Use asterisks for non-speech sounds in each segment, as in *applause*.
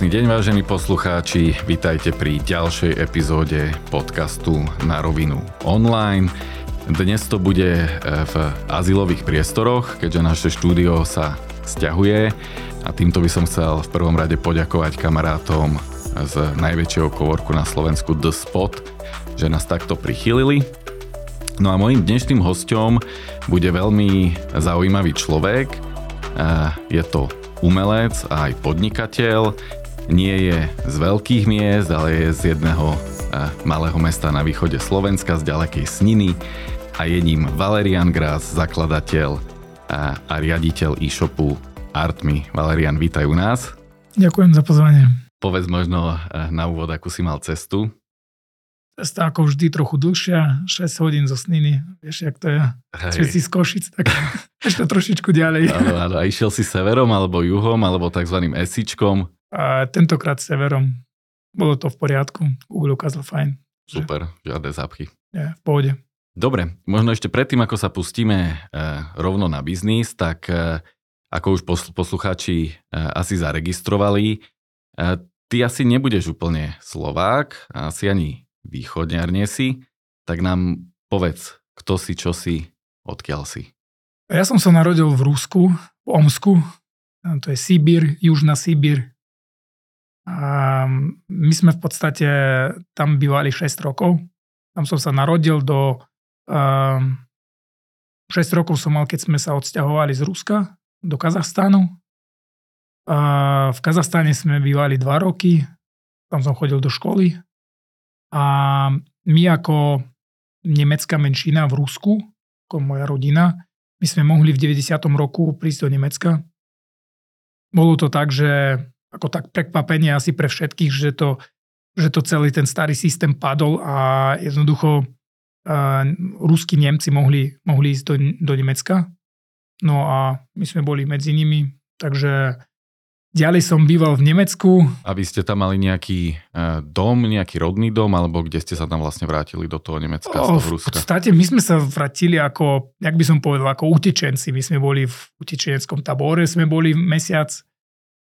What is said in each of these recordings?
Krásny deň, vážení poslucháči. Vítajte pri ďalšej epizóde podcastu Na rovinu online. Dnes to bude e, v azylových priestoroch, keďže naše štúdio sa stiahuje a týmto by som chcel v prvom rade poďakovať kamarátom z najväčšieho kovorku na Slovensku The Spot, že nás takto prichylili. No a mojim dnešným hostom bude veľmi zaujímavý človek. E, je to umelec a aj podnikateľ. Nie je z veľkých miest, ale je z jedného eh, malého mesta na východe Slovenska, z ďalekej Sniny a je ním Valerian Gras, zakladateľ a, eh, a riaditeľ e-shopu Artmy. Valerian, vítaj u nás. Ďakujem za pozvanie. Povedz možno eh, na úvod, akú si mal cestu. Cesta ako vždy trochu dlhšia, 6 hodín zo Sniny. Vieš, jak to je? Všetci z Košic, tak *laughs* ešte trošičku ďalej. Áno, áno. A išiel si severom, alebo juhom, alebo tzv. esičkom? A tentokrát severom. Bolo to v poriadku. Google ukázal fajn. Super, žiadne zápchy. Je, v pohode. Dobre, možno ešte predtým, ako sa pustíme e, rovno na biznis, tak e, ako už poslucháči e, asi zaregistrovali, ty asi nebudeš úplne Slovák, asi ani východňar nie si, tak nám povedz, kto si, čo si, odkiaľ si. Ja som sa narodil v Rusku, v Omsku, to je Sibír, Južná Sibír. My sme v podstate tam bývali 6 rokov. Tam som sa narodil do... Um, 6 rokov som mal, keď sme sa odsťahovali z Ruska do Kazachstánu. A v Kazachstáne sme bývali 2 roky. Tam som chodil do školy. A my ako nemecká menšina v Rusku, ako moja rodina, my sme mohli v 90. roku prísť do Nemecka. Bolo to tak, že ako tak prekvapenie asi pre všetkých, že to, že to celý ten starý systém padol a jednoducho uh, ruskí Nemci mohli, mohli ísť do, do Nemecka. No a my sme boli medzi nimi, takže Ďalej som býval v Nemecku. A vy ste tam mali nejaký uh, dom, nejaký rodný dom, alebo kde ste sa tam vlastne vrátili do toho Nemecka, o, z toho Ruska? V podstate my sme sa vrátili ako, jak by som povedal, ako utečenci. My sme boli v utečeneckom tabore, sme boli mesiac.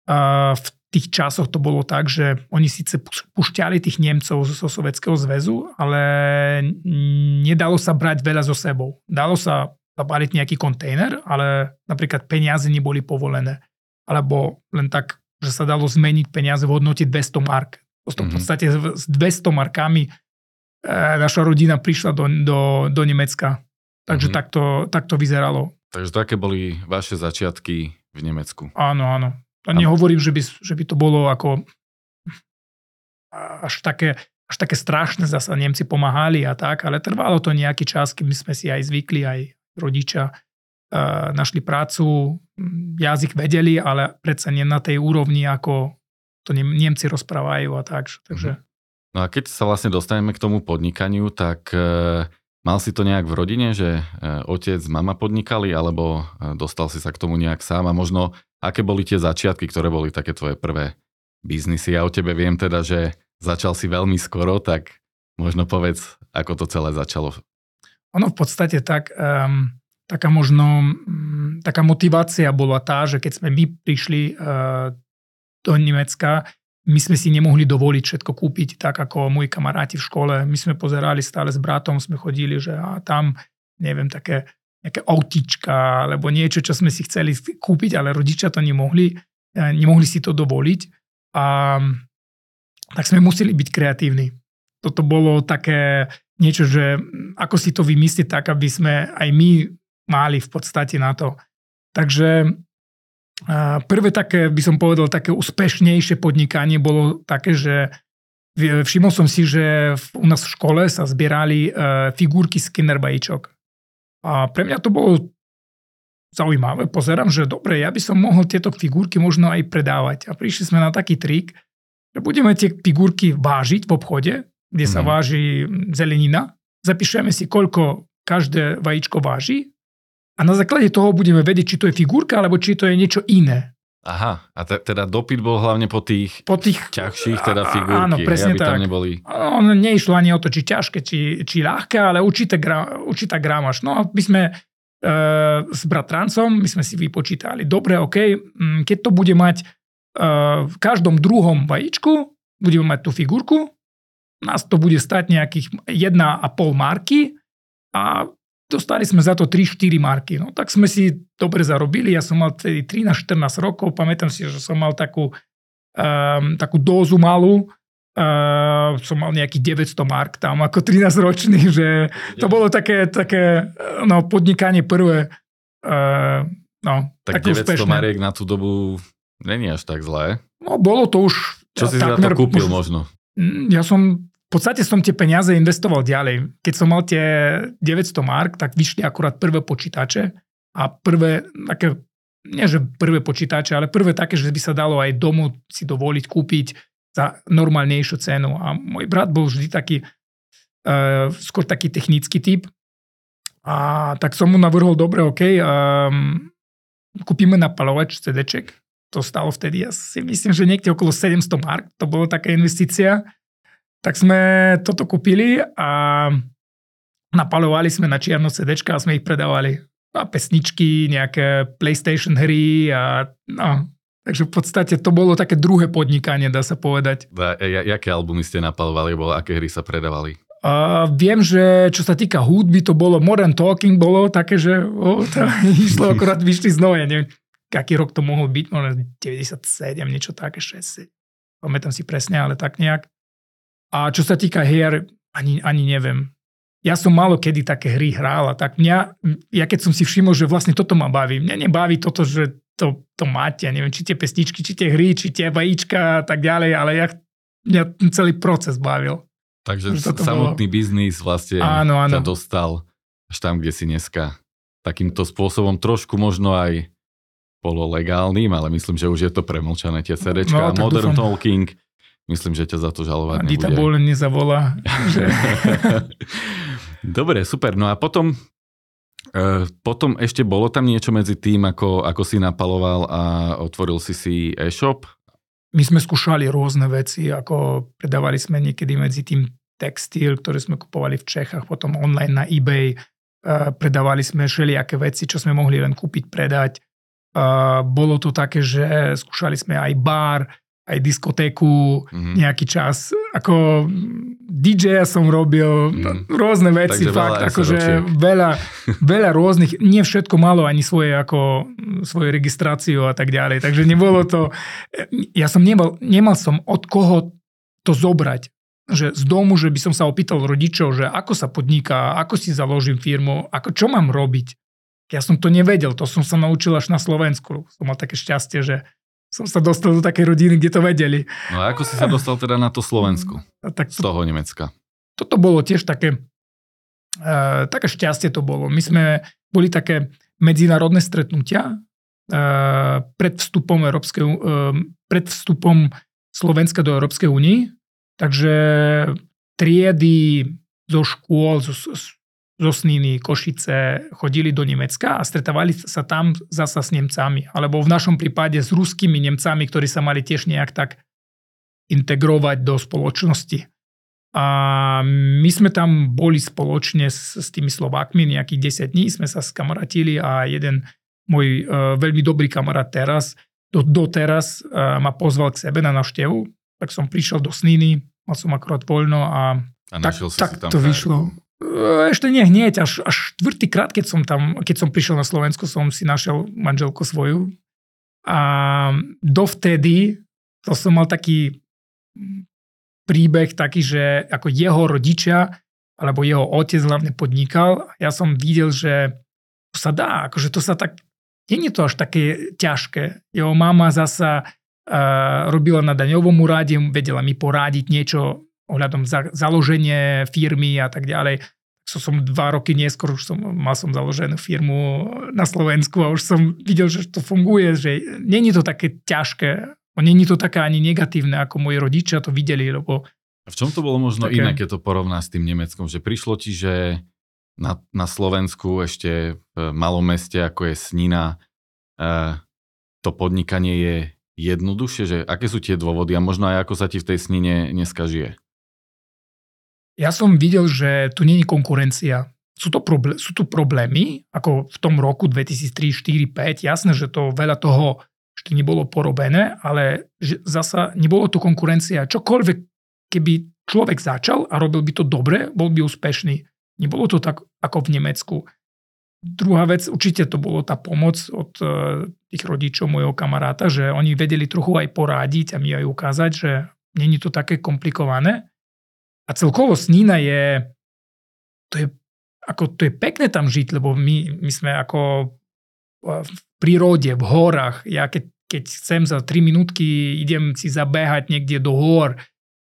V tých časoch to bolo tak, že oni síce pušťali tých Nemcov zo Sovjetského zväzu, ale nedalo sa brať veľa so sebou. Dalo sa zabaliť nejaký kontejner, ale napríklad peniaze neboli povolené alebo len tak, že sa dalo zmeniť peniaze v hodnote 200 mark. V podstate s 200 markami e, naša rodina prišla do, do, do Nemecka. Takže mm-hmm. takto, takto vyzeralo. Takže také boli vaše začiatky v Nemecku. Áno, áno. A nehovorím, že by, že by to bolo ako až také, až také strašné, zasa Nemci pomáhali a tak, ale trvalo to nejaký čas, kým sme si aj zvykli, aj rodičia našli prácu, jazyk vedeli, ale predsa nie na tej úrovni, ako to Nemci rozprávajú a tak. Takže... No a keď sa vlastne dostaneme k tomu podnikaniu, tak e, mal si to nejak v rodine, že e, otec, mama podnikali, alebo e, dostal si sa k tomu nejak sám a možno aké boli tie začiatky, ktoré boli také tvoje prvé biznisy. Ja o tebe viem teda, že začal si veľmi skoro, tak možno povedz, ako to celé začalo. Ono v podstate tak, um, taká možno, mm, taká motivácia bola tá, že keď sme my prišli uh, do Nemecka, my sme si nemohli dovoliť všetko kúpiť, tak ako moji kamaráti v škole. My sme pozerali stále s bratom, sme chodili, že a tam, neviem, také nejaké autička, alebo niečo, čo sme si chceli kúpiť, ale rodičia to nemohli, nemohli si to dovoliť. A tak sme museli byť kreatívni. Toto bolo také niečo, že ako si to vymyslieť tak, aby sme aj my máli v podstate na to. Takže prvé také, by som povedal, také úspešnejšie podnikanie bolo také, že všimol som si, že u nás v škole sa zbierali e, figurky z Kinder Bajíčok. A pre mňa to bolo zaujímavé. Pozerám, že dobre, ja by som mohol tieto figurky možno aj predávať. A prišli sme na taký trik, že budeme tie figurky vážiť v obchode, kde sa mm. váži zelenina. Zapíšeme si, koľko každé vajíčko váži a na základe toho budeme vedieť, či to je figurka, alebo či to je niečo iné. Aha, a te, teda dopyt bol hlavne po tých, po tých ťažších teda figurky, áno, presne aby tak. tam neboli... On neišlo ani o to, či ťažké, či, či ľahké, ale určité gra, určitá gramaž. No a my sme e, s bratrancom, my sme si vypočítali, dobre, OK, keď to bude mať v každom druhom vajíčku budeme mať tú figurku, nás to bude stať nejakých 1,5 marky a dostali sme za to 3-4 marky. No tak sme si dobre zarobili, ja som mal 13-14 rokov, pamätám si, že som mal takú, um, takú dózu malú, Uh, som mal nejakých 900 mark tam ako 13 ročný, že to bolo také, také no, podnikanie prvé. Uh, no, tak 900 úspešné. mariek na tú dobu není až tak zlé. No bolo to už... Čo si takmer, za to kúpil možno? Mm, ja som v podstate som tie peniaze investoval ďalej. Keď som mal tie 900 mark, tak vyšli akurát prvé počítače a prvé také, nie že prvé počítače, ale prvé také, že by sa dalo aj domu si dovoliť kúpiť za normálnejšiu cenu. A môj brat bol vždy taký, uh, skôr taký technický typ. A tak som mu navrhol, dobre, OK, um, kúpime napalovač CD-ček. To stalo vtedy, ja si myslím, že niekde okolo 700 mark, to bolo taká investícia. Tak sme toto kúpili a napalovali sme na čierno CD a sme ich predávali. A pesničky, nejaké PlayStation hry a no, Takže v podstate to bolo také druhé podnikanie, dá sa povedať. A, jaké albumy ste napalovali, bolo, aké hry sa predávali? A viem, že čo sa týka hudby, to bolo Modern Talking, bolo také, že o, to *laughs* išlo, *laughs* akorát vyšli znova, ja neviem, aký rok to mohol byť, možno 97, niečo také, 6, pamätám si presne, ale tak nejak. A čo sa týka hier, ani, ani neviem. Ja som málo kedy také hry hral a tak mňa, ja keď som si všimol, že vlastne toto ma baví, mňa nebaví toto, že to, to máte, ja neviem, či tie pesničky, či tie hry, či tie vajíčka a tak ďalej, ale ja, mňa celý proces bavil. Takže samotný bolo... biznis vlastne áno, áno. ťa dostal až tam, kde si dneska takýmto spôsobom trošku možno aj pololegálnym, ale myslím, že už je to premlčané tie CDčka. No, Modern dúfam. Talking, myslím, že ťa za to žalovať nebude. Dita Bolen nezavolá. že... *laughs* Dobre, super. No a potom E, potom ešte bolo tam niečo medzi tým, ako, ako si napaloval a otvoril si si e-shop? My sme skúšali rôzne veci, ako predávali sme niekedy medzi tým textil, ktorý sme kupovali v Čechách, potom online na eBay, e, predávali sme všelijaké veci, čo sme mohli len kúpiť, predať. E, bolo to také, že skúšali sme aj bar, aj diskotéku mm-hmm. nejaký čas. Ako DJ som robil mm. rôzne veci, Takže fakt, akože veľa, veľa rôznych, nie všetko malo ani svoje, ako, svoju registráciu a tak ďalej. Takže nebolo to, ja som nemal, nemal som od koho to zobrať. Že z domu, že by som sa opýtal rodičov, že ako sa podniká, ako si založím firmu, ako čo mám robiť. Ja som to nevedel, to som sa naučil až na Slovensku. Som mal také šťastie, že som sa dostal do takej rodiny, kde to vedeli. No a ako si sa dostal teda na to Slovensku? A tak to, z toho Nemecka? Toto bolo tiež také, uh, také šťastie to bolo. My sme boli také medzinárodné stretnutia uh, pred vstupom, Európskej, uh, pred vstupom Slovenska do Európskej únie. Takže triedy zo škôl, zo, zo Sniny, Košice chodili do Nemecka a stretávali sa tam zasa s Nemcami. Alebo v našom prípade s ruskými Nemcami, ktorí sa mali tiež nejak tak integrovať do spoločnosti. A my sme tam boli spoločne s, s tými Slovákmi nejakých 10 dní, sme sa skamaratili a jeden môj uh, veľmi dobrý kamarát teraz, do, doteraz uh, ma pozval k sebe na návštevu, tak som prišiel do Sniny, mal som akorát voľno a, a tak, tak to vyšlo. Ešte nie hneď, až, až štvrtýkrát, keď som tam, keď som prišiel na Slovensku, som si našiel manželku svoju. A dovtedy to som mal taký príbeh taký, že ako jeho rodičia, alebo jeho otec hlavne podnikal, ja som videl, že to sa dá, akože to sa tak, nie je to až také ťažké. Jeho mama zasa uh, robila na daňovom úrade, vedela mi poradiť niečo ohľadom za, založenie firmy a tak ďalej. So som dva roky neskôr, už som, mal som založenú firmu na Slovensku a už som videl, že to funguje, že není to také ťažké, není to také ani negatívne, ako moji rodičia to videli, lebo... A v čom to bolo možno také... iné, keď to porovná s tým Nemeckom? Že prišlo ti, že na, na Slovensku ešte v malom meste, ako je Snina, eh, to podnikanie je jednoduchšie, že aké sú tie dôvody a možno aj ako sa ti v tej snine dneska žije? Ja som videl, že tu není konkurencia. Sú, to probl- sú tu problémy, ako v tom roku 2003, 2004, 2005. Jasné, že to veľa toho ešte nebolo porobené, ale že zasa nebolo tu konkurencia. Čokoľvek, keby človek začal a robil by to dobre, bol by úspešný. Nebolo to tak ako v Nemecku. Druhá vec, určite to bolo tá pomoc od e, tých rodičov mojho kamaráta, že oni vedeli trochu aj poradiť a mi aj ukázať, že není to také komplikované. A celkovo Snína je, to je, ako, to je pekné tam žiť, lebo my, my sme ako v prírode, v horách. Ja keď, keď chcem za 3 minútky, idem si zabehať niekde do hor.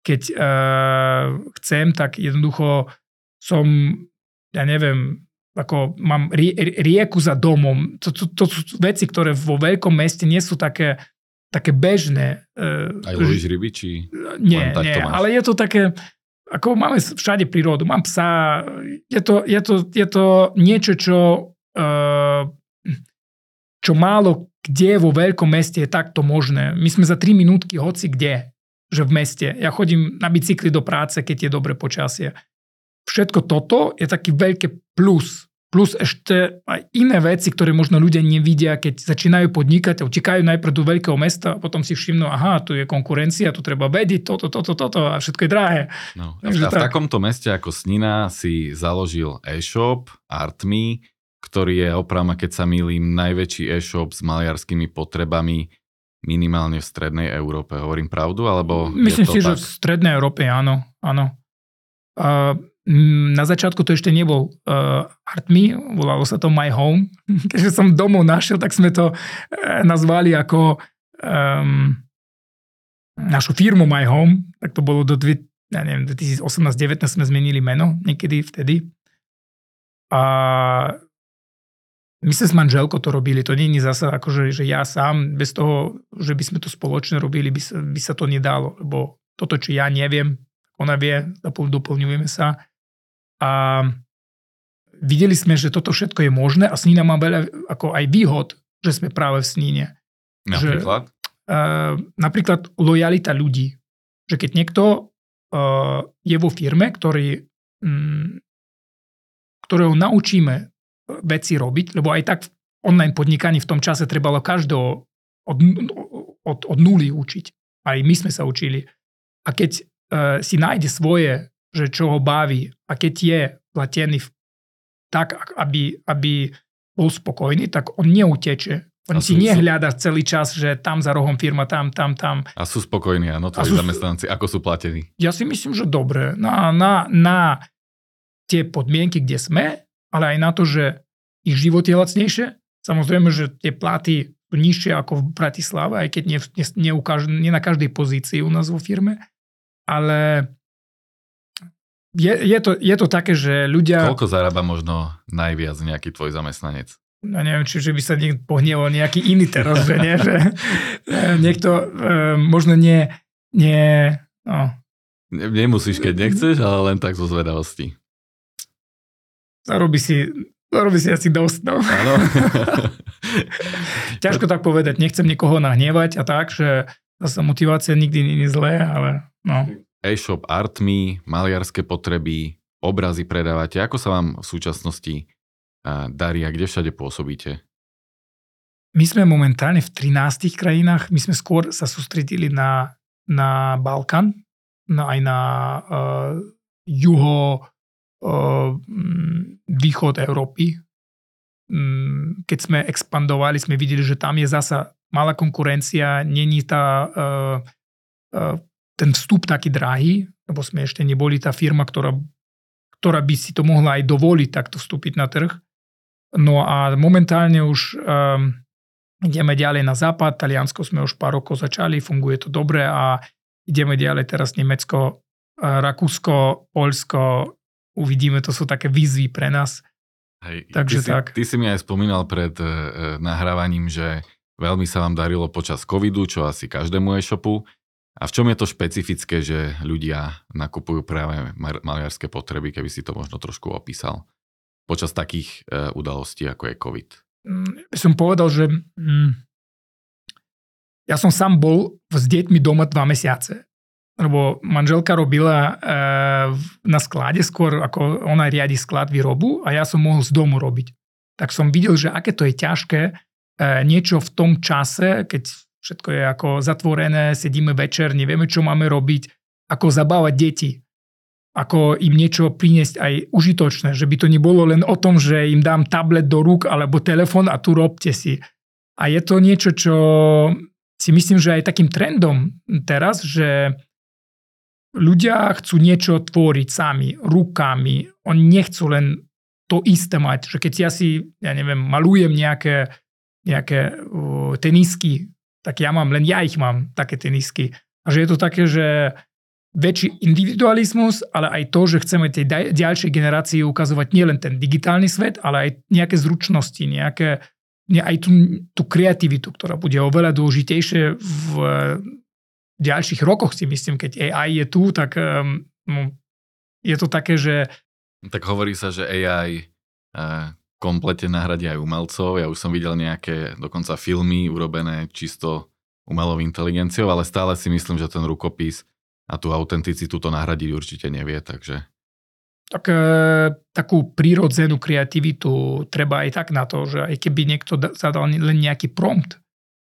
Keď uh, chcem, tak jednoducho som, ja neviem, ako mám rie, rieku za domom. To, to, to sú veci, ktoré vo veľkom meste nie sú také, také bežné. Uh, Aj lovíš ryby, či nie, nie, ale je to také, ako máme všade prírodu, mám psa, je to, je to, je to niečo, čo uh, čo málo kde vo veľkom meste je takto možné. My sme za 3 minútky hoci kde, že v meste. Ja chodím na bicykli do práce, keď je dobre počasie. Všetko toto je taký veľký plus. Plus ešte aj iné veci, ktoré možno ľudia nevidia, keď začínajú podnikať a utekajú najprv do veľkého mesta a potom si všimnú, aha, tu je konkurencia, tu treba vedieť toto, toto, toto a všetko je drahé. No, a v, a v takomto meste ako Snina si založil e-shop, ArtMe, ktorý je opravma, keď sa milím, najväčší e-shop s maliarskými potrebami minimálne v strednej Európe. Hovorím pravdu, alebo Myslím si, tak? že v strednej Európe áno. áno. Uh, na začiatku to ešte nebol uh, ArtMe, volalo sa to My Home. *laughs* Keďže som domov našiel, tak sme to uh, nazvali ako um, našu firmu My Home. Tak to bolo do ja neviem, 2018-2019 sme zmenili meno niekedy vtedy. A my sme s manželkou to robili, to nie je zase ako, že, že ja sám, bez toho, že by sme to spoločne robili, by sa, by sa to nedalo, lebo toto, čo ja neviem, ona vie, doplňujeme sa. A videli sme, že toto všetko je možné a Snína má veľa ako aj výhod, že sme práve v Sníne. Napríklad? Že, uh, napríklad lojalita ľudí. Že keď niekto uh, je vo firme, ktorý, um, ktorého naučíme veci robiť, lebo aj tak v online podnikaní v tom čase trebalo každého od, od, od nuly učiť. Aj my sme sa učili. A keď uh, si nájde svoje, že čo ho baví a keď je platený tak, aby, aby bol spokojný, tak on neuteče. On si nehľada celý čas, že tam za rohom firma, tam, tam, tam. A sú spokojní, áno, tvoji sú, zamestnanci. Ako sú platení? Ja si myslím, že dobre. Na, na, na tie podmienky, kde sme, ale aj na to, že ich život je lacnejšie. Samozrejme, že tie platy sú nižšie ako v Bratislave, aj keď nie, nie, ukáž, nie na každej pozícii u nás vo firme. Ale je, je, to, je to také, že ľudia... Koľko zarába možno najviac nejaký tvoj zamestnanec? No neviem, či že by sa niekto pohnieval nejaký iný teraz, že nie, že e, niekto e, možno nie, nie no. Nemusíš, keď nechceš, ale len tak zo zvedavosti. Zarobí si to robí si asi dosť, no. Áno. *laughs* Ťažko tak povedať, nechcem nikoho nahnevať a tak, že zase motivácia nikdy nie je zlé, ale no. E-shop, artmy, maliarské potreby, obrazy predávate. Ako sa vám v súčasnosti darí a kde všade pôsobíte? My sme momentálne v 13 krajinách, my sme skôr sa sústredili na, na Balkán, no aj na uh, juho, východ Európy. Mm, keď sme expandovali, sme videli, že tam je zasa malá konkurencia, není tá, ten vstup taký drahý, lebo sme ešte neboli tá firma, ktorá, ktorá by si to mohla aj dovoliť takto vstúpiť na trh. No a momentálne už um, ideme ďalej na západ, Taliansko sme už pár rokov začali, funguje to dobre a ideme ďalej teraz Nemecko, Rakúsko, Polsko, uvidíme, to sú také výzvy pre nás. Hej, Takže ty, tak. Si, ty si mi aj spomínal pred e, nahrávaním, že veľmi sa vám darilo počas covidu, čo asi každému e-shopu. A v čom je to špecifické, že ľudia nakupujú práve maliarské potreby, keby si to možno trošku opísal počas takých e, udalostí, ako je COVID? Mm, som povedal, že mm, ja som sám bol s deťmi doma dva mesiace lebo manželka robila e, na sklade skôr, ako ona riadi sklad výrobu a ja som mohol z domu robiť. Tak som videl, že aké to je ťažké niečo v tom čase, keď všetko je ako zatvorené, sedíme večer, nevieme, čo máme robiť, ako zabávať deti ako im niečo priniesť aj užitočné, že by to nebolo len o tom, že im dám tablet do rúk alebo telefon a tu robte si. A je to niečo, čo si myslím, že aj takým trendom teraz, že ľudia chcú niečo tvoriť sami, rukami. Oni nechcú len to isté mať, že keď ja si, ja neviem, malujem nejaké, nejaké uh, tenisky, tak ja mám, len ja ich mám, také tenisky. A že je to také, že väčší individualizmus, ale aj to, že chceme tej ďalšej generácii ukazovať nielen ten digitálny svet, ale aj nejaké zručnosti, nejaké, aj tú, tú kreativitu, ktorá bude oveľa dôležitejšie v ďalších rokoch si myslím, keď AI je tu, tak um, je to také, že... Tak hovorí sa, že AI uh, komplete nahradí aj umelcov. Ja už som videl nejaké dokonca filmy urobené čisto umelou inteligenciou, ale stále si myslím, že ten rukopis a tú autenticitu to nahradiť určite nevie, takže... Tak e, takú prírodzenú kreativitu treba aj tak na to, že aj keby niekto zadal len nejaký prompt,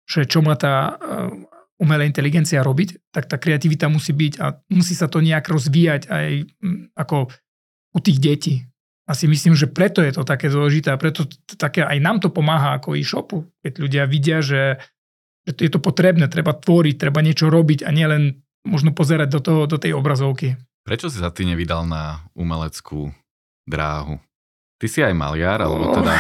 že čo má tá e, umelá inteligencia robiť, tak tá kreativita musí byť a musí sa to nejak rozvíjať aj ako u tých detí. A si myslím, že preto je to také dôležité a preto to, také aj nám to pomáha ako e-shopu, keď ľudia vidia, že, že je to potrebné, treba tvoriť, treba niečo robiť a nielen možno pozerať do, toho, do tej obrazovky. Prečo si sa ty nevydal na umeleckú dráhu? Ty si aj maliar, alebo teda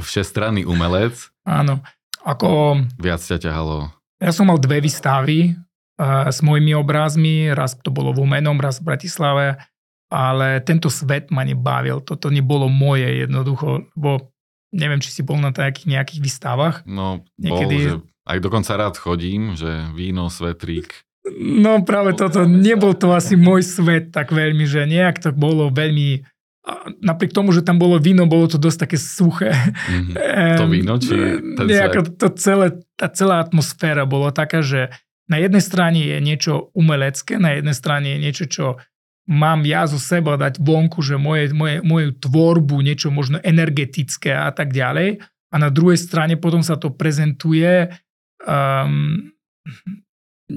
všestranný umelec. Áno. Ako... Viac ťa ťahalo? Ja som mal dve výstavy uh, s mojimi obrázmi, raz to bolo v Umenom, raz v Bratislave, ale tento svet ma nebavil, toto nebolo moje jednoducho, lebo neviem, či si bol na takých nejakých výstavách. No, Niekedy... bol, že aj dokonca rád chodím, že víno, svetrík, No práve toto, nebol to asi môj svet tak veľmi, že nejak to bolo veľmi napriek tomu, že tam bolo víno, bolo to dosť také suché. Mm-hmm. *laughs* To víno, či ten nejako to celé, tá celá atmosféra bola taká, že na jednej strane je niečo umelecké, na jednej strane je niečo, čo mám ja zo seba dať vonku, že moje, moje, moju tvorbu, niečo možno energetické a tak ďalej. A na druhej strane potom sa to prezentuje um,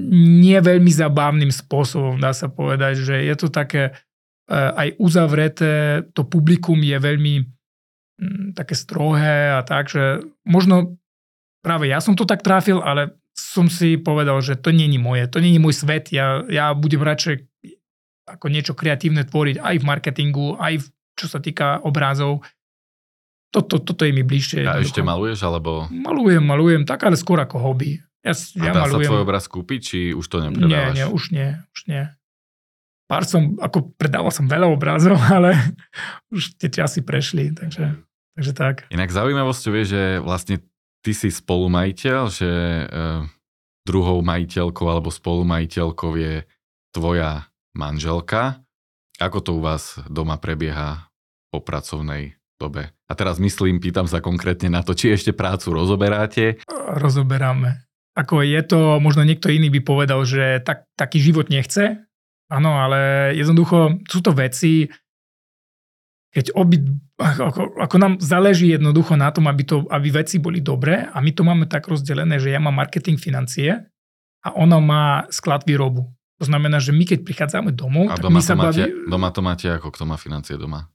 nie veľmi zabávnym spôsobom, dá sa povedať, že je to také e, aj uzavreté, to publikum je veľmi mm, také strohé a tak, že možno práve ja som to tak trafil, ale som si povedal, že to není moje, to není môj svet, ja, ja budem radšej ako niečo kreatívne tvoriť aj v marketingu, aj v, čo sa týka obrázov. Toto, toto je mi bližšie. A ešte maluješ, alebo? Malujem, malujem, tak ale skôr ako hobby. Ja, ja a dá malujem. sa tvoj obraz kúpiť, či už to nepredávaš? Nie, nie, už nie, už nie. Pár som, ako predával som veľa obrázov, *laughs* ale už tie časy prešli, takže, takže tak. Inak zaujímavosťou je, že vlastne ty si spolumajiteľ, že e, druhou majiteľkou alebo spolumajiteľkou je tvoja manželka. Ako to u vás doma prebieha po pracovnej dobe? A teraz myslím, pýtam sa konkrétne na to, či ešte prácu rozoberáte. Rozoberáme. Ako je to, možno niekto iný by povedal, že tak, taký život nechce, áno, ale jednoducho sú to veci, keď obi, ako, ako nám záleží jednoducho na tom, aby, to, aby veci boli dobré a my to máme tak rozdelené, že ja mám marketing financie a ona má sklad výrobu. To znamená, že my keď prichádzame domov, a tak doma my sa máte, baví... Doma to máte ako, kto má financie doma?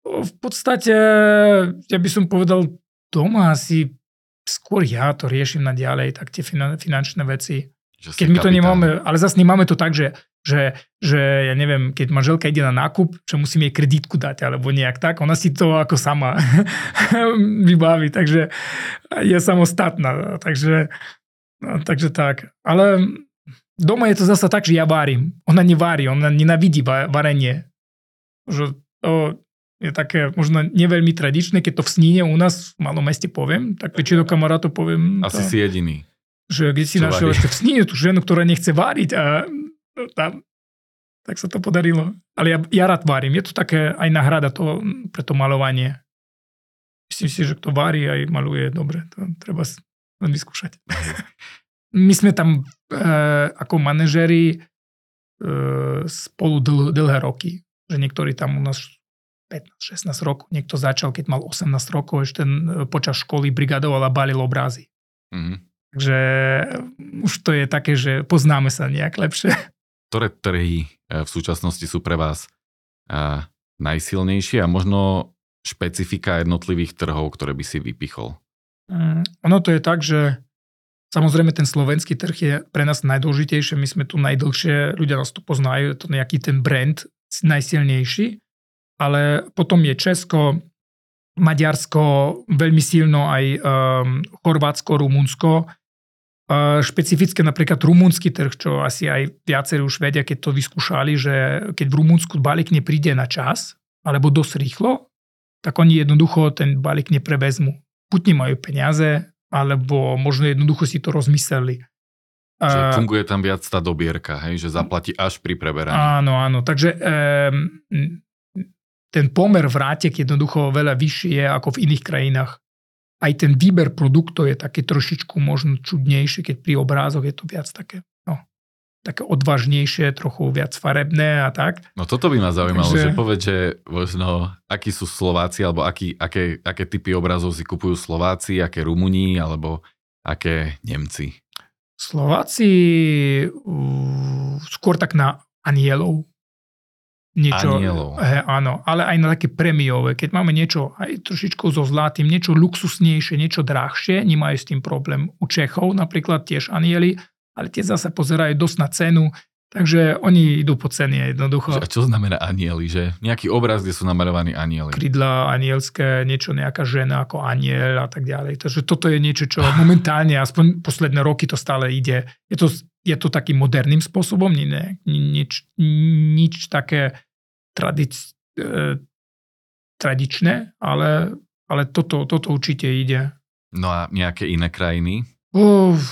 V podstate, ja by som povedal, doma asi skôr ja to riešim na ďalej, tak tie finančné veci. Keď my to nemáme, ale zase nemáme to tak, že, že, že ja neviem, keď manželka ide na nákup, že musím jej kreditku dať alebo nejak tak, ona si to ako sama *laughs* vybaví, takže je samostatná, takže, no, takže tak. Ale doma je to zase tak, že ja varím. Ona nevári, ona nenavidí varenie. Že to, je také možno neveľmi tradičné, keď to v sníne u nás v malom meste poviem, tak väčšinou kamarátov poviem. Asi to, si jediný. Že kde si našiel ešte v sníne tú ženu, ktorá nechce váriť a tam, tak sa to podarilo. Ale ja, ja rád varím. Je to také aj nahrada to, pre to malovanie. Myslím si, že kto varí aj maluje dobre. To treba len vyskúšať. *laughs* My sme tam e, ako manažeri e, spolu dl, dlhé roky. Že niektorí tam u nás 15-16 rokov. Niekto začal, keď mal 18 rokov, ešte ten, e, počas školy brigadoval a balil obrazy. Mm-hmm. Takže už to je také, že poznáme sa nejak lepšie. Ktoré trhy v súčasnosti sú pre vás najsilnejšie a možno špecifika jednotlivých trhov, ktoré by si vypichol? Mm, ono to je tak, že Samozrejme, ten slovenský trh je pre nás najdôležitejšie, my sme tu najdlhšie, ľudia nás tu poznajú, je to nejaký ten brand najsilnejší, ale potom je Česko, Maďarsko, veľmi silno aj um, Chorvátsko, Rumunsko. Uh, špecifické napríklad rumúnsky trh, čo asi aj viacerí už vedia, keď to vyskúšali, že keď v Rumunsku balík nepríde na čas, alebo dosť rýchlo, tak oni jednoducho ten balík neprevezmu. Buď nemajú peniaze, alebo možno jednoducho si to rozmysleli. Čiže funguje tam viac tá dobierka, hej, že zaplatí až pri preberaní. Áno, áno, takže um, ten pomer vrátek jednoducho veľa vyšší je ako v iných krajinách. Aj ten výber produktov je taký trošičku možno čudnejší, keď pri obrázoch je to viac také také odvážnejšie, trochu viac farebné a tak. No toto by ma zaujímalo, Takže... že povedz, že možno akí sú Slováci, alebo aký, aké, aké typy obrazov si kupujú Slováci, aké Rumúni, alebo aké Nemci? Slováci uh, skôr tak na anielov. Niečo, anielov. He, áno, ale aj na také premiové. Keď máme niečo aj trošičku so zlatým, niečo luxusnejšie, niečo drahšie, nemajú s tým problém. U Čechov napríklad tiež anieli, ale tie zase pozerajú dosť na cenu, takže oni idú po cene jednoducho. A čo znamená anieli? Že nejaký obraz, kde sú namalovaní anieli? Krydla anielské, niečo nejaká žena ako aniel a tak ďalej. Takže toto je niečo, čo momentálne, aspoň posledné roky to stále ide. Je to, je to takým moderným spôsobom, nie, nič, nič také tradic, eh, tradičné, ale, ale toto, toto určite ide. No a nejaké iné krajiny? Uf,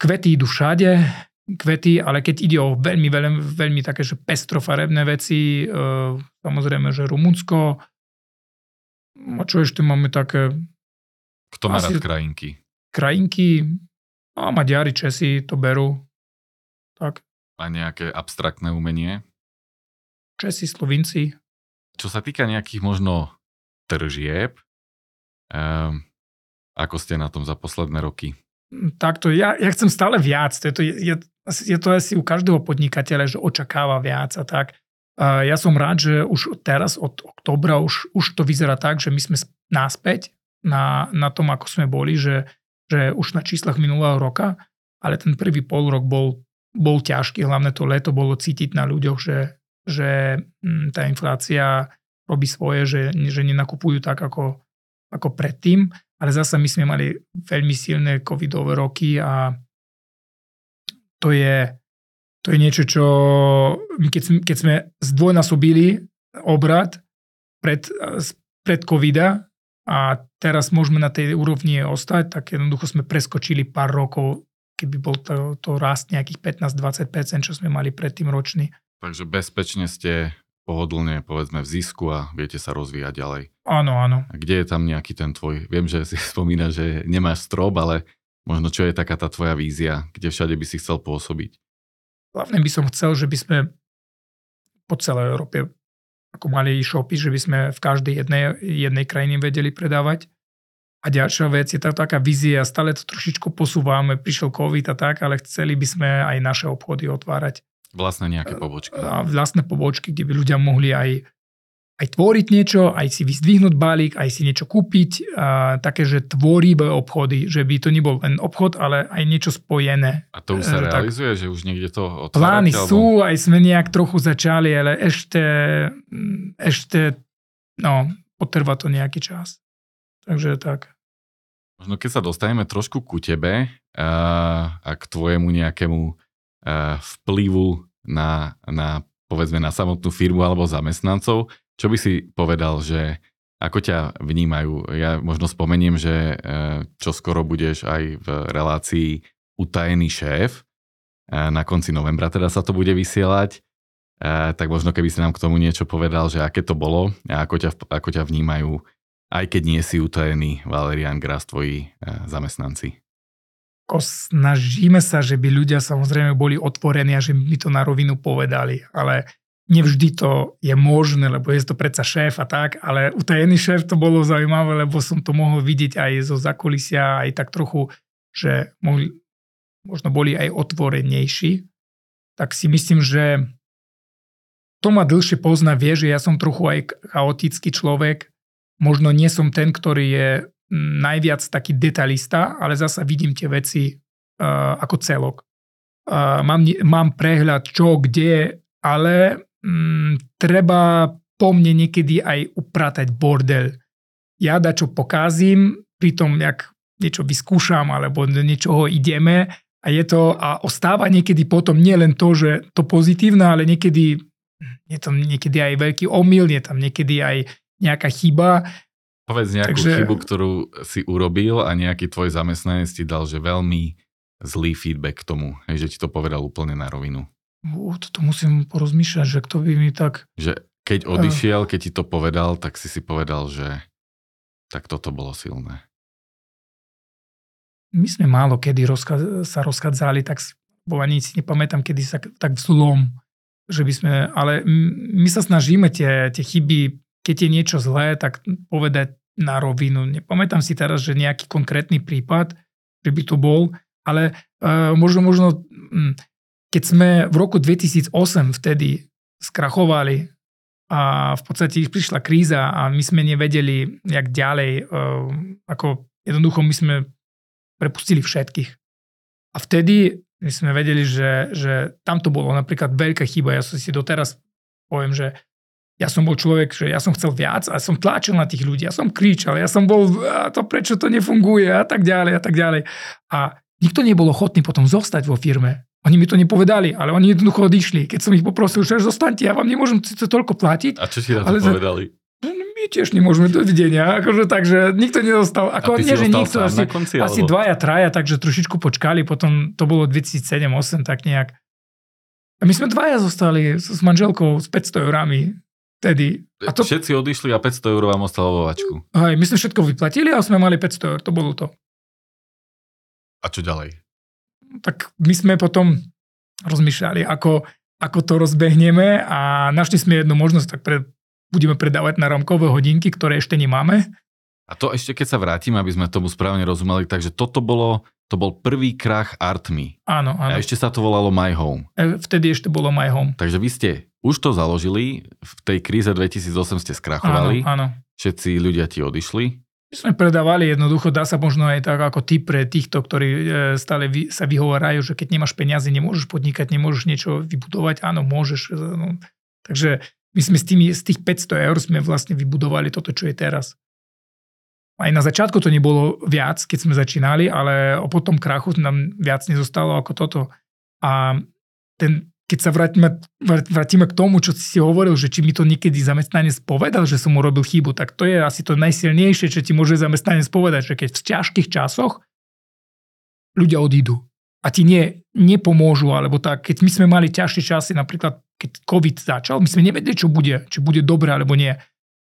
kvety idú všade, kvety, ale keď ide o veľmi, veľmi, veľmi také, že pestrofarebné veci, e, samozrejme, že Rumunsko, a čo ešte máme také... Kto má rád krajinky? Krajinky, a Maďari, Česi to berú. Tak. A nejaké abstraktné umenie? Česi, Slovinci. Čo sa týka nejakých možno tržieb, um, ako ste na tom za posledné roky? Takto, ja, ja chcem stále viac. Je to, je, je to asi u každého podnikateľa, že očakáva viac a tak. Ja som rád, že už teraz od oktobra už, už to vyzerá tak, že my sme náspäť na, na tom, ako sme boli, že, že už na číslach minulého roka, ale ten prvý pol rok bol, bol ťažký, hlavne to leto bolo cítiť na ľuďoch, že, že hm, tá inflácia robí svoje, že, že nenakupujú tak ako, ako predtým ale zase my sme mali veľmi silné covidové roky a to je, to je niečo, čo keď, keď sme zdvojnásobili obrad pred, pred covida a teraz môžeme na tej úrovni ostať, tak jednoducho sme preskočili pár rokov, keby bol to, to rast nejakých 15-20%, čo sme mali predtým ročný. Takže bezpečne ste pohodlne, povedzme, v zisku a viete sa rozvíjať ďalej. Áno, áno. A kde je tam nejaký ten tvoj, viem, že si *laughs* spomína, že nemáš strop, ale možno čo je taká tá tvoja vízia, kde všade by si chcel pôsobiť? Hlavne by som chcel, že by sme po celej Európe ako mali e-shopy, že by sme v každej jednej, jednej krajine vedeli predávať. A ďalšia vec je tá taká vízia, stále to trošičku posúvame, prišiel COVID a tak, ale chceli by sme aj naše obchody otvárať Vlastné nejaké pobočky. Vlastné pobočky, kde by ľudia mohli aj, aj tvoriť niečo, aj si vyzdvihnúť balík, aj si niečo kúpiť. A také, že tvorivé obchody, že by to nebol len obchod, ale aj niečo spojené. A to už sa e, realizuje, tak, že už niekde to otvárate? Plány alebo... sú, aj sme nejak trochu začali, ale ešte, ešte no, potrvá to nejaký čas. Takže tak. Možno keď sa dostaneme trošku ku tebe a, a k tvojemu nejakému vplyvu na, na povedzme na samotnú firmu alebo zamestnancov. Čo by si povedal, že ako ťa vnímajú? Ja možno spomeniem, že e, čo skoro budeš aj v relácii utajený šéf. E, na konci novembra teda sa to bude vysielať. E, tak možno keby si nám k tomu niečo povedal, že aké to bolo a ako ťa, ako ťa vnímajú, aj keď nie si utajený Valerian Gras, tvoji zamestnanci snažíme sa, že by ľudia samozrejme boli otvorení a že by to na rovinu povedali, ale nevždy to je možné, lebo je to predsa šéf a tak, ale u tajný šéf to bolo zaujímavé, lebo som to mohol vidieť aj zo zakulisia, aj tak trochu, že mohli, možno boli aj otvorenejší. Tak si myslím, že to ma dlhšie pozná, vie, že ja som trochu aj chaotický človek. Možno nie som ten, ktorý je najviac taký detalista, ale zasa vidím tie veci uh, ako celok. Uh, mám, mám prehľad čo, kde, ale um, treba po mne niekedy aj upratať bordel. Ja da čo pokazím, pritom jak niečo vyskúšam alebo do niečoho ideme a je to a ostáva niekedy potom nie len to, že to pozitívne, ale niekedy je tam niekedy aj veľký omyl, je tam niekedy aj nejaká chyba Povedz nejakú Takže... chybu, ktorú si urobil a nejaký tvoj zamestnanec ti dal, že veľmi zlý feedback k tomu, že ti to povedal úplne na rovinu. Uh, toto musím porozmýšľať, že kto by mi tak... Že keď odišiel, keď ti to povedal, tak si si povedal, že tak toto bolo silné. My sme málo kedy rozka- sa rozchádzali, tak bo ani si nepamätám, kedy sa tak v zlom, že by sme, ale my sa snažíme tie, tie chyby keď je niečo zlé, tak povedať na rovinu. Nepamätám si teraz, že nejaký konkrétny prípad, že by to bol, ale uh, možno, možno hm, keď sme v roku 2008 vtedy skrachovali a v podstate prišla kríza a my sme nevedeli, jak ďalej, uh, ako jednoducho my sme prepustili všetkých. A vtedy my sme vedeli, že, že tam to bolo napríklad veľká chyba. Ja som si doteraz poviem, že ja som bol človek, že ja som chcel viac a som tlačil na tých ľudí, ja som kričal, ja som bol, a to prečo to nefunguje a tak ďalej a tak ďalej. A nikto nebol ochotný potom zostať vo firme. Oni mi to nepovedali, ale oni jednoducho odišli. Keď som ich poprosil, že zostaňte, ja vám nemôžem to toľko platiť. A čo si na to ale povedali? No, my tiež nemôžeme, dovidenia. Akože, takže nikto nedostal. Ako, nie, že nikto, asi, konci, asi dvaja, traja, takže trošičku počkali, potom to bolo 2007-2008, tak nejak. A my sme dvaja zostali s manželkou s 500 eurami Tedy. A to... Všetci odišli a 500 eur vám ostalo vo vačku. Hej, my sme všetko vyplatili a sme mali 500 eur, to bolo to. A čo ďalej? Tak my sme potom rozmýšľali, ako, ako to rozbehneme a našli sme jednu možnosť, tak pre, budeme predávať na rámkové hodinky, ktoré ešte nemáme. A to ešte keď sa vrátim, aby sme tomu správne rozumeli, takže toto bolo, to bol prvý krach Artmy. Áno, áno. A ešte sa to volalo My Home. E, vtedy ešte bolo My Home. Takže vy ste už to založili, v tej kríze 2008 ste skrachovali, áno, áno. všetci ľudia ti odišli. My sme predávali jednoducho, dá sa možno aj tak ako ty pre týchto, ktorí e, stále vy, sa vyhovárajú, že keď nemáš peniaze, nemôžeš podnikať, nemôžeš niečo vybudovať. Áno, môžeš. E, no. Takže my sme s tými, z tých 500 eur sme vlastne vybudovali toto, čo je teraz. Aj na začiatku to nebolo viac, keď sme začínali, ale po tom krachu nám viac nezostalo ako toto. A ten, keď sa vrátime, vrátime k tomu, čo si hovoril, že či mi to niekedy zamestnanec povedal, že som urobil chybu, tak to je asi to najsilnejšie, čo ti môže zamestnanec povedať, že keď v ťažkých časoch ľudia odídu a ti nie, nepomôžu, alebo tak, keď my sme mali ťažšie časy, napríklad keď COVID začal, my sme nevedeli, čo bude, či bude dobre alebo nie.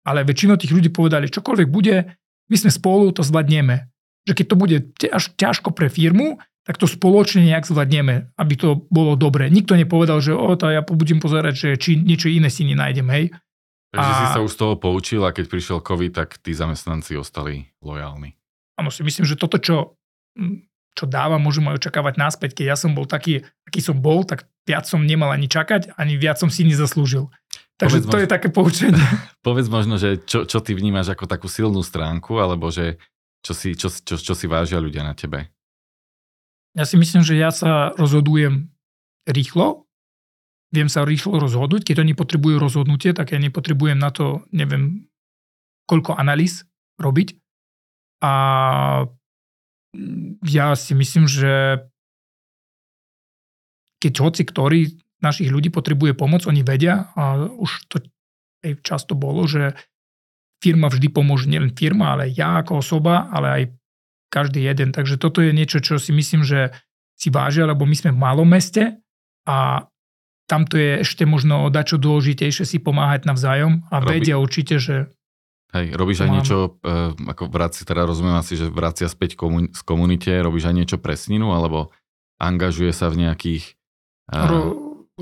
Ale väčšinou tých ľudí povedali, čokoľvek bude, my sme spolu, to zvládneme. Že keď to bude až ťažko pre firmu, tak to spoločne nejak zvládneme, aby to bolo dobre. Nikto nepovedal, že o, to ja budem pozerať, že či niečo iné si nenájdem, hej. Takže a... si sa už z toho poučil a keď prišiel COVID, tak tí zamestnanci ostali lojálni. Áno, si myslím, že toto, čo, čo dáva, môžem aj očakávať náspäť. Keď ja som bol taký, aký som bol, tak viac som nemal ani čakať, ani viac som si nezaslúžil. Takže povedz to možno, je také poučenie. *laughs* Povedz možno, že čo, čo ty vnímaš ako takú silnú stránku, alebo že čo si, čo, čo, čo si vážia ľudia na tebe? Ja si myslím, že ja sa rozhodujem rýchlo, viem sa rýchlo rozhodnúť, keď oni potrebujú rozhodnutie, tak ja nepotrebujem na to, neviem, koľko analýz robiť. A ja si myslím, že keď hoci ktorý našich ľudí potrebuje pomoc, oni vedia a už to aj často bolo, že firma vždy pomôže, nielen firma, ale ja ako osoba, ale aj každý jeden. Takže toto je niečo, čo si myslím, že si vážia, lebo my sme v malom meste a tam to je ešte možno dačo dôležitejšie si pomáhať navzájom a Robí... vedia určite, že Hej, robíš aj niečo, e, ako vraci, teda rozumiem asi, že vracia späť komun- z komunite, robíš aj niečo pre sninu, alebo angažuje sa v nejakých e,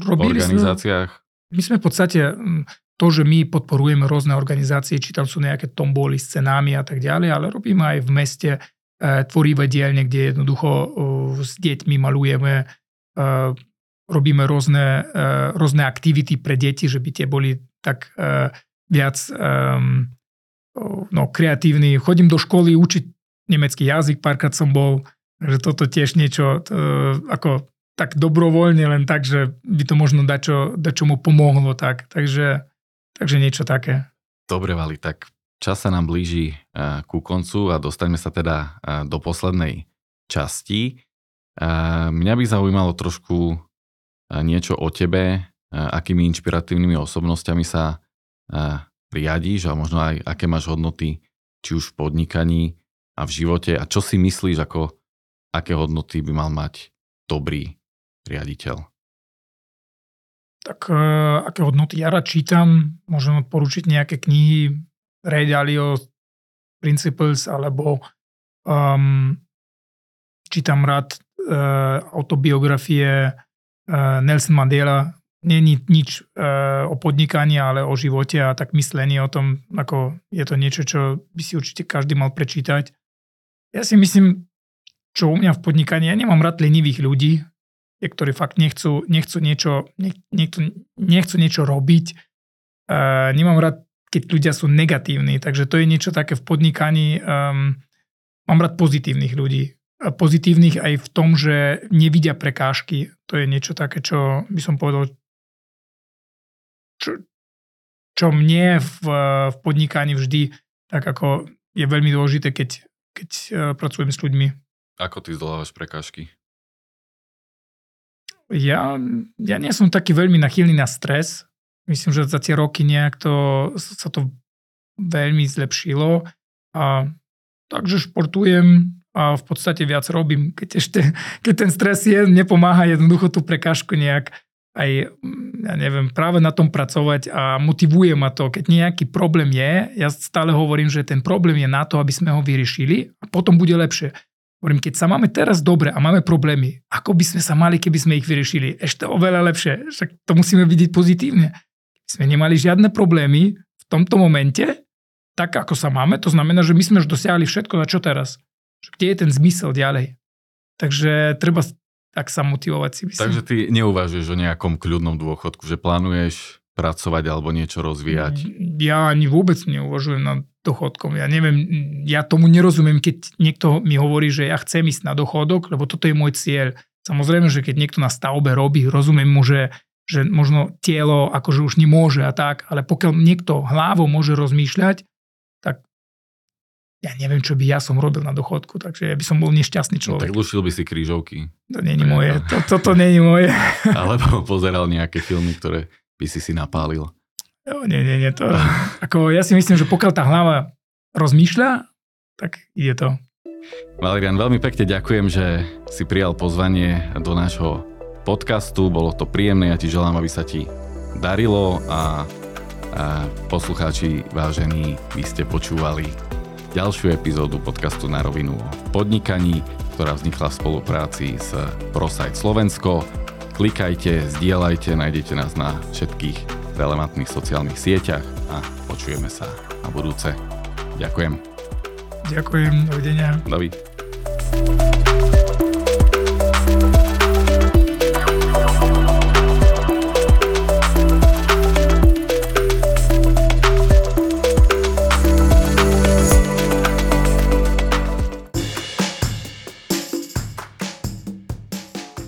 Ro- organizáciách? My sme v podstate to, že my podporujeme rôzne organizácie, či tam sú nejaké tomboly s cenami a tak ďalej, ale robíme aj v meste e, tvorivé dielne, kde jednoducho e, s deťmi malujeme, e, robíme rôzne, rôzne aktivity pre deti, že by tie boli tak viac no, kreatívni. Chodím do školy učiť nemecký jazyk, párkrát som bol, že toto tiež niečo ako tak dobrovoľne, len tak, že by to možno dačo, dačo mu pomohlo tak. Takže Takže niečo také. Dobre, Vali, tak čas sa nám blíži uh, ku koncu a dostaňme sa teda uh, do poslednej časti. Uh, mňa by zaujímalo trošku niečo o tebe, akými inšpiratívnymi osobnosťami sa riadíš a možno aj aké máš hodnoty, či už v podnikaní a v živote a čo si myslíš, ako, aké hodnoty by mal mať dobrý riaditeľ tak uh, aké hodnoty ja rád čítam, môžem odporučiť nejaké knihy Ray Dalio Principles alebo um, čítam rád uh, autobiografie uh, Nelson Mandela. Není nič uh, o podnikaní, ale o živote a tak myslení o tom, ako je to niečo, čo by si určite každý mal prečítať. Ja si myslím, čo u mňa v podnikaní, ja nemám rád lenivých ľudí, ktorí fakt nechcú, nechcú, niečo, nech, nechcú, nechcú niečo robiť. Uh, nemám rád, keď ľudia sú negatívni, takže to je niečo také v podnikaní. Um, mám rád pozitívnych ľudí. A pozitívnych aj v tom, že nevidia prekážky. To je niečo také, čo by som povedal, čo, čo mne v, v podnikaní vždy tak ako je veľmi dôležité, keď, keď uh, pracujem s ľuďmi. Ako ty zdolávaš prekážky? Ja, ja nie som taký veľmi nachylný na stres. Myslím, že za tie roky nejak to, sa to veľmi zlepšilo. A, takže športujem a v podstate viac robím. Keď, ešte, keď ten stres je, nepomáha jednoducho tú prekážku nejak aj, ja neviem, práve na tom pracovať a motivuje ma to. Keď nejaký problém je, ja stále hovorím, že ten problém je na to, aby sme ho vyriešili a potom bude lepšie. Hovorím, keď sa máme teraz dobre a máme problémy, ako by sme sa mali, keby sme ich vyriešili? Ešte oveľa lepšie. Však to musíme vidieť pozitívne. Keby sme nemali žiadne problémy v tomto momente, tak ako sa máme, to znamená, že my sme už dosiahli všetko, na čo teraz? Kde je ten zmysel ďalej? Takže treba tak sa motivovať si myslím. Takže ty neuvažuješ o nejakom kľudnom dôchodku, že plánuješ pracovať alebo niečo rozvíjať? Ja ani vôbec neuvažujem nad dôchodkom. Ja neviem, ja tomu nerozumiem, keď niekto mi hovorí, že ja chcem ísť na dôchodok, lebo toto je môj cieľ. Samozrejme, že keď niekto na stavbe robí, rozumiem mu, že, že možno telo akože už nemôže a tak, ale pokiaľ niekto hlavou môže rozmýšľať, tak ja neviem, čo by ja som robil na dochodku, takže ja by som bol nešťastný človek. No, tak lušil by si krížovky. To není moje, to, toto není moje. *laughs* Alebo pozeral nejaké filmy, ktoré by si si napálil. Jo, nie, nie, nie. To, *laughs* ako ja si myslím, že pokiaľ tá hlava rozmýšľa, tak ide to. Valerian, veľmi pekne ďakujem, že si prijal pozvanie do nášho podcastu. Bolo to príjemné. Ja ti želám, aby sa ti darilo a, a poslucháči vážení, vy ste počúvali ďalšiu epizódu podcastu na rovinu o podnikaní, ktorá vznikla v spolupráci s ProSite Slovensko. Klikajte, zdieľajte, nájdete nás na všetkých relevantných sociálnych sieťach a počujeme sa na budúce. Ďakujem. Ďakujem, dovidenia. David.